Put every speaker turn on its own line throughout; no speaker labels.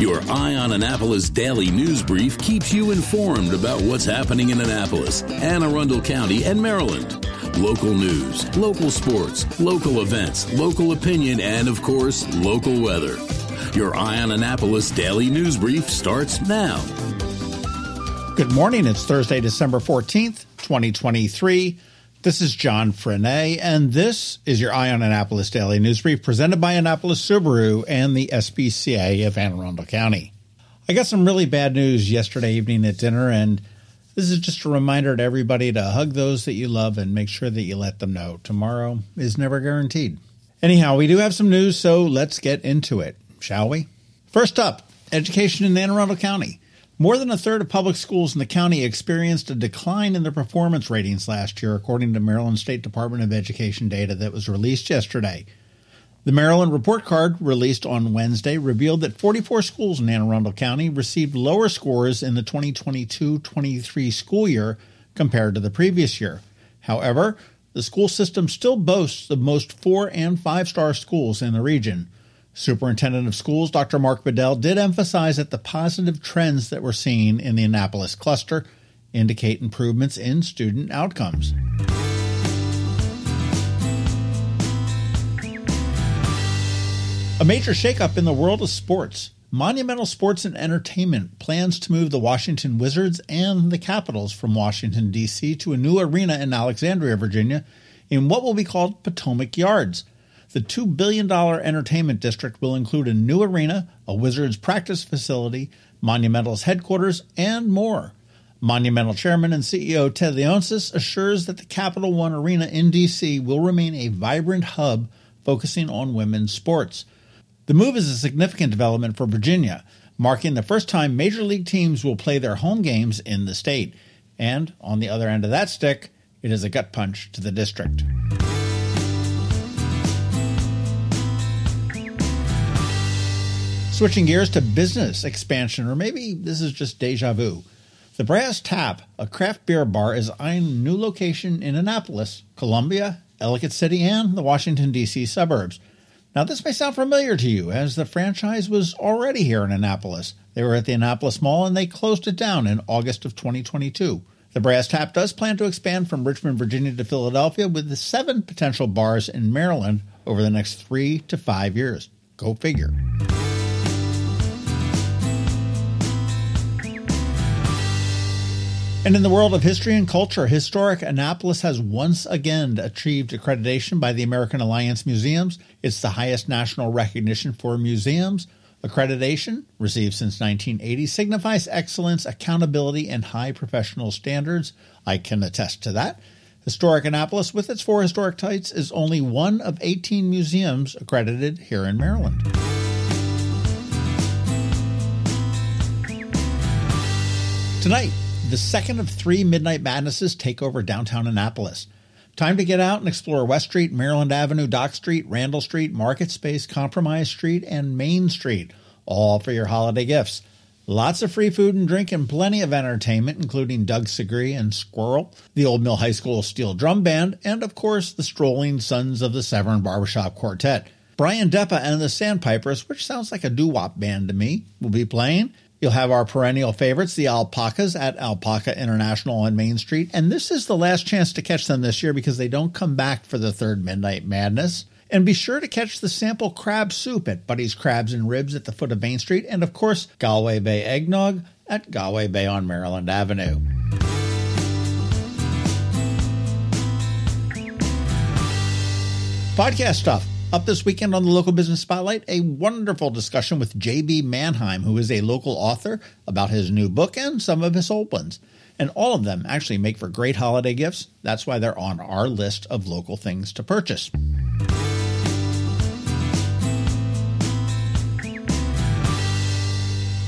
Your Eye on Annapolis daily news brief keeps you informed about what's happening in Annapolis, Anne Arundel County, and Maryland. Local news, local sports, local events, local opinion, and of course, local weather. Your Eye on Annapolis daily news brief starts now.
Good morning. It's Thursday, December 14th, 2023. This is John Frenaye, and this is your Eye on Annapolis Daily News Brief presented by Annapolis Subaru and the SPCA of Anne Arundel County. I got some really bad news yesterday evening at dinner, and this is just a reminder to everybody to hug those that you love and make sure that you let them know. Tomorrow is never guaranteed. Anyhow, we do have some news, so let's get into it, shall we? First up, education in Anne Arundel County. More than a third of public schools in the county experienced a decline in their performance ratings last year, according to Maryland State Department of Education data that was released yesterday. The Maryland report card, released on Wednesday, revealed that 44 schools in Anne Arundel County received lower scores in the 2022 23 school year compared to the previous year. However, the school system still boasts the most four and five star schools in the region. Superintendent of Schools Dr. Mark Bedell did emphasize that the positive trends that we're seeing in the Annapolis cluster indicate improvements in student outcomes. A major shakeup in the world of sports. Monumental Sports and Entertainment plans to move the Washington Wizards and the Capitals from Washington, D.C. to a new arena in Alexandria, Virginia, in what will be called Potomac Yards. The $2 billion entertainment district will include a new arena, a Wizards practice facility, Monumental's headquarters, and more. Monumental Chairman and CEO Ted Leonsis assures that the Capital One Arena in D.C. will remain a vibrant hub focusing on women's sports. The move is a significant development for Virginia, marking the first time major league teams will play their home games in the state. And on the other end of that stick, it is a gut punch to the district. Switching gears to business expansion, or maybe this is just deja vu. The Brass Tap, a craft beer bar, is eyeing a new location in Annapolis, Columbia, Ellicott City, and the Washington, D.C. suburbs. Now, this may sound familiar to you, as the franchise was already here in Annapolis. They were at the Annapolis Mall and they closed it down in August of 2022. The Brass Tap does plan to expand from Richmond, Virginia to Philadelphia with seven potential bars in Maryland over the next three to five years. Go figure. And in the world of history and culture, historic Annapolis has once again achieved accreditation by the American Alliance Museums. It's the highest national recognition for museums. Accreditation, received since 1980, signifies excellence, accountability, and high professional standards. I can attest to that. Historic Annapolis, with its four historic sites, is only one of 18 museums accredited here in Maryland. Tonight, the second of three Midnight Madnesses take over downtown Annapolis. Time to get out and explore West Street, Maryland Avenue, Dock Street, Randall Street, Market Space, Compromise Street, and Main Street, all for your holiday gifts. Lots of free food and drink and plenty of entertainment, including Doug Segree and Squirrel, the Old Mill High School Steel Drum Band, and of course the strolling Sons of the Severn Barbershop Quartet. Brian Deppa and the Sandpipers, which sounds like a doo-wop band to me, will be playing. You'll have our perennial favorites, the Alpacas at Alpaca International on Main Street. And this is the last chance to catch them this year because they don't come back for the third Midnight Madness. And be sure to catch the sample crab soup at Buddy's Crabs and Ribs at the foot of Main Street. And of course, Galway Bay Eggnog at Galway Bay on Maryland Avenue. Podcast stuff. Up this weekend on the Local Business Spotlight, a wonderful discussion with J.B. Manheim, who is a local author, about his new book and some of his old ones. And all of them actually make for great holiday gifts. That's why they're on our list of local things to purchase.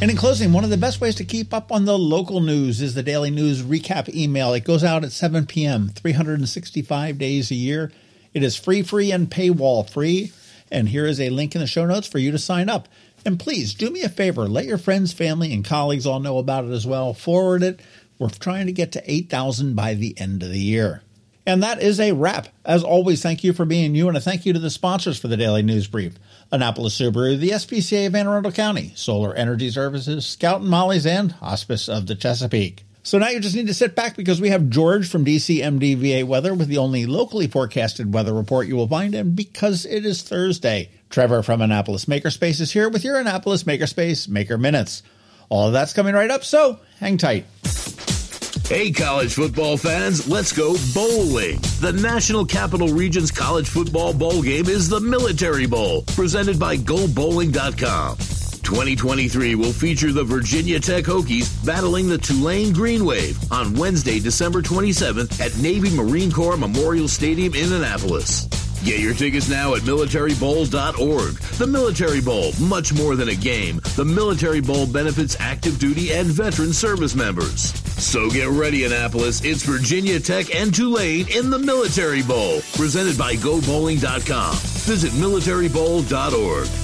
And in closing, one of the best ways to keep up on the local news is the daily news recap email. It goes out at 7 p.m., 365 days a year. It is free, free, and paywall free. And here is a link in the show notes for you to sign up. And please do me a favor, let your friends, family, and colleagues all know about it as well. Forward it. We're trying to get to 8,000 by the end of the year. And that is a wrap. As always, thank you for being you, and a thank you to the sponsors for the Daily News Brief Annapolis Subaru, the SPCA of Anne Arundel County, Solar Energy Services, Scout and Molly's, and Hospice of the Chesapeake. So now you just need to sit back because we have George from DCMDVA Weather with the only locally forecasted weather report you will find, and because it is Thursday, Trevor from Annapolis Makerspace is here with your Annapolis Makerspace Maker Minutes. All of that's coming right up, so hang tight.
Hey, college football fans, let's go bowling. The National Capital Region's college football bowl game is the Military Bowl, presented by GoBowling.com. 2023 will feature the Virginia Tech Hokies battling the Tulane Green Wave on Wednesday, December 27th at Navy Marine Corps Memorial Stadium in Annapolis. Get your tickets now at militarybowl.org. The Military Bowl, much more than a game. The Military Bowl benefits active duty and veteran service members. So get ready, Annapolis. It's Virginia Tech and Tulane in the Military Bowl, presented by GoBowling.com. Visit militarybowl.org.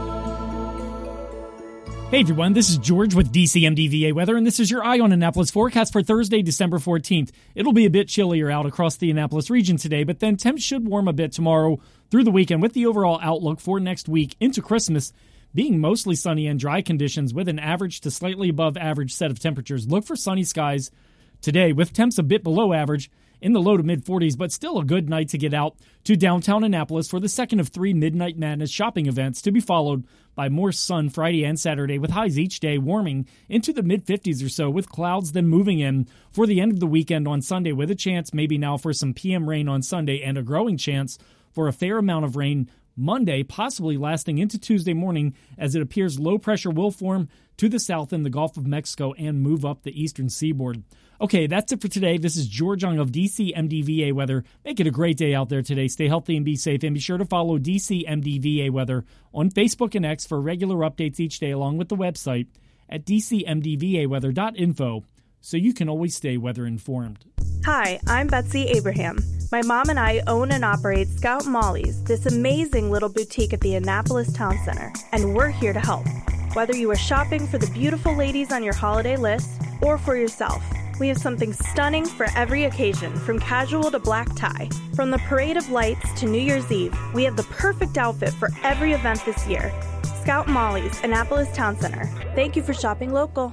Hey everyone, this is George with DCMDVA Weather, and this is your Eye on Annapolis forecast for Thursday, December 14th. It'll be a bit chillier out across the Annapolis region today, but then temps should warm a bit tomorrow through the weekend with the overall outlook for next week into Christmas being mostly sunny and dry conditions with an average to slightly above average set of temperatures. Look for sunny skies today with temps a bit below average in the low to mid 40s, but still a good night to get out to downtown Annapolis for the second of three Midnight Madness shopping events to be followed by more sun Friday and Saturday with highs each day warming into the mid 50s or so with clouds then moving in for the end of the weekend on Sunday with a chance maybe now for some PM rain on Sunday and a growing chance for a fair amount of rain Monday, possibly lasting into Tuesday morning, as it appears low pressure will form to the south in the Gulf of Mexico and move up the eastern seaboard. Okay, that's it for today. This is George Young of DC MDVA Weather. Make it a great day out there today. Stay healthy and be safe. And be sure to follow DC MDVA Weather on Facebook and X for regular updates each day, along with the website at dcmdvaweather.info so you can always stay weather informed.
Hi, I'm Betsy Abraham. My mom and I own and operate Scout Molly's, this amazing little boutique at the Annapolis Town Center, and we're here to help. Whether you are shopping for the beautiful ladies on your holiday list or for yourself, we have something stunning for every occasion, from casual to black tie. From the Parade of Lights to New Year's Eve, we have the perfect outfit for every event this year. Scout Molly's, Annapolis Town Center. Thank you for shopping local.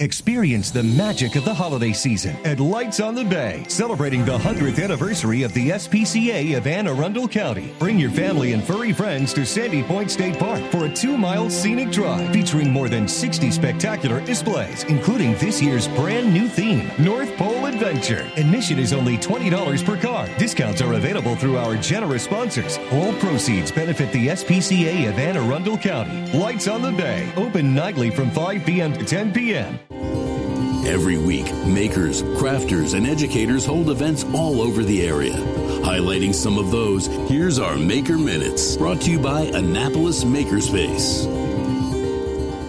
Experience the magic of the holiday season at Lights on the Bay, celebrating the 100th anniversary of the SPCA of Anne Arundel County. Bring your family and furry friends to Sandy Point State Park for a two mile scenic drive featuring more than 60 spectacular displays, including this year's brand new theme, North Pole Adventure. Admission is only $20 per car. Discounts are available through our generous sponsors. All proceeds benefit the SPCA of Anne Arundel County. Lights on the Bay, open nightly from 5 p.m. to 10 p.m.
Every week, makers, crafters, and educators hold events all over the area. Highlighting some of those, here's our Maker Minutes, brought to you by Annapolis Makerspace.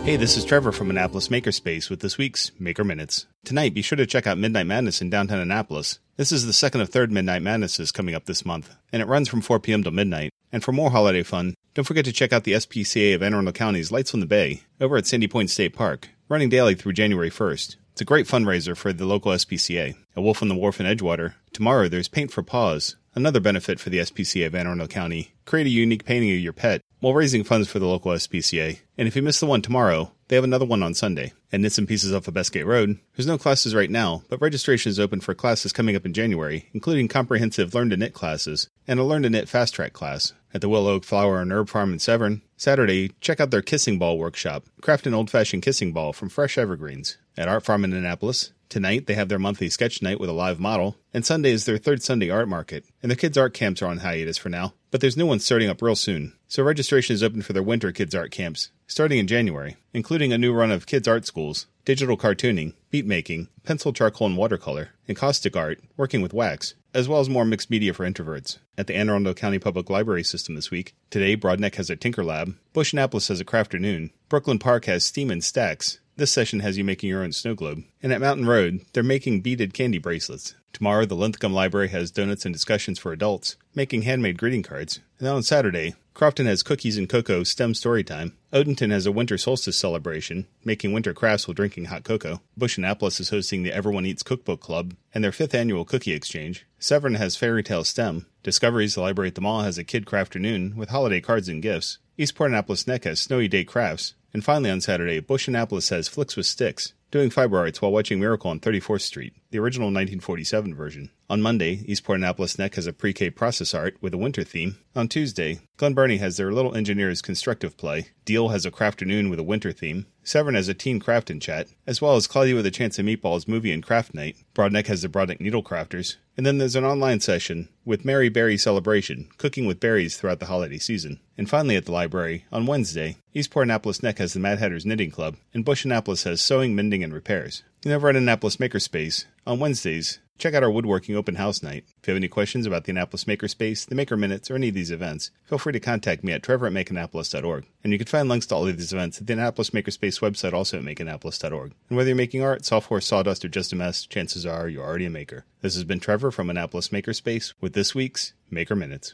Hey, this is Trevor from Annapolis Makerspace with this week's Maker Minutes. Tonight, be sure to check out Midnight Madness in downtown Annapolis. This is the second of third Midnight Madnesses coming up this month, and it runs from 4 p.m. to midnight. And for more holiday fun, don't forget to check out the SPCA of Anne Arundel County's Lights on the Bay over at Sandy Point State Park, running daily through January 1st. It's a great fundraiser for the local SPCA. A Wolf on the Wharf in Edgewater. Tomorrow there's Paint for Paws, another benefit for the SPCA of Anne Arundel County. Create a unique painting of your pet while raising funds for the local SPCA. And if you miss the one tomorrow, they have another one on Sunday. and Knits and Pieces off of Bestgate Road, there's no classes right now, but registration is open for classes coming up in January, including comprehensive Learn to Knit classes and a Learn to Knit Fast Track class. At the Willow Oak Flower and Herb Farm in Severn, Saturday, check out their Kissing Ball workshop. Craft an old fashioned kissing ball from fresh evergreens. At Art Farm in Annapolis, Tonight, they have their monthly sketch night with a live model, and Sunday is their third Sunday art market. And the kids' art camps are on hiatus for now, but there's new ones starting up real soon. So registration is open for their winter kids' art camps, starting in January, including a new run of kids' art schools, digital cartooning, beat making, pencil, charcoal, and watercolor, encaustic art, working with wax. as well as more mixed media for introverts. At the Anne Arundel County Public Library System this week, today Broadneck has a Tinker Lab, Busch Annapolis has a Crafternoon, Brooklyn Park has Steam and Stacks, this session has you making your own snow globe. And at Mountain Road, they're making beaded candy bracelets. Tomorrow, the Linthicum Library has donuts and discussions for adults, making handmade greeting cards. And then on Saturday, Crofton has cookies and cocoa STEM story time. Odenton has a winter solstice celebration, making winter crafts while drinking hot cocoa. Busch Annapolis is hosting the Everyone Eats Cookbook Club and their fifth annual cookie exchange. Severn has Fairy Tale STEM. Discoveries, the library at the mall, has a kid craft afternoon with holiday cards and gifts. Eastport Annapolis Neck has Snowy Day Crafts. And finally on Saturday, Busch Annapolis has Flicks with Sticks, doing fiber arts while watching Miracle on 34th Street, the original 1947 version. On Monday, Eastport Annapolis Neck has a pre-K process art with a winter theme. On Tuesday, Glen Burnie has their Little Engineers constructive play. Deal has a crafternoon with a winter theme. Severn has a teen craft and chat, as well as Cloudy with a Chance of Meatballs movie and craft night. Broadneck has the Broadneck Needle Crafters. And then there's an online session with Mary Berry Celebration, cooking with berries throughout the holiday season. And finally at the library, on Wednesday, Eastport Annapolis Neck has the Mad Hatters Knitting Club, and Busch Annapolis has Sewing, Mending, and Repairs. And over at Annapolis Makerspace, on Wednesdays, check out our woodworking open house night. If you have any questions about the Annapolis Makerspace, the Maker Minutes, or any of these events, feel free to contact me at trevor at makeannapolis.org. And you can find links to all of these events at the Annapolis Makerspace website, also at makeannapolis.org. And whether you're making art, software, sawdust, or just a mess, chances are you're already a maker. This has been Trevor from Annapolis Makerspace with this week's Maker Minutes.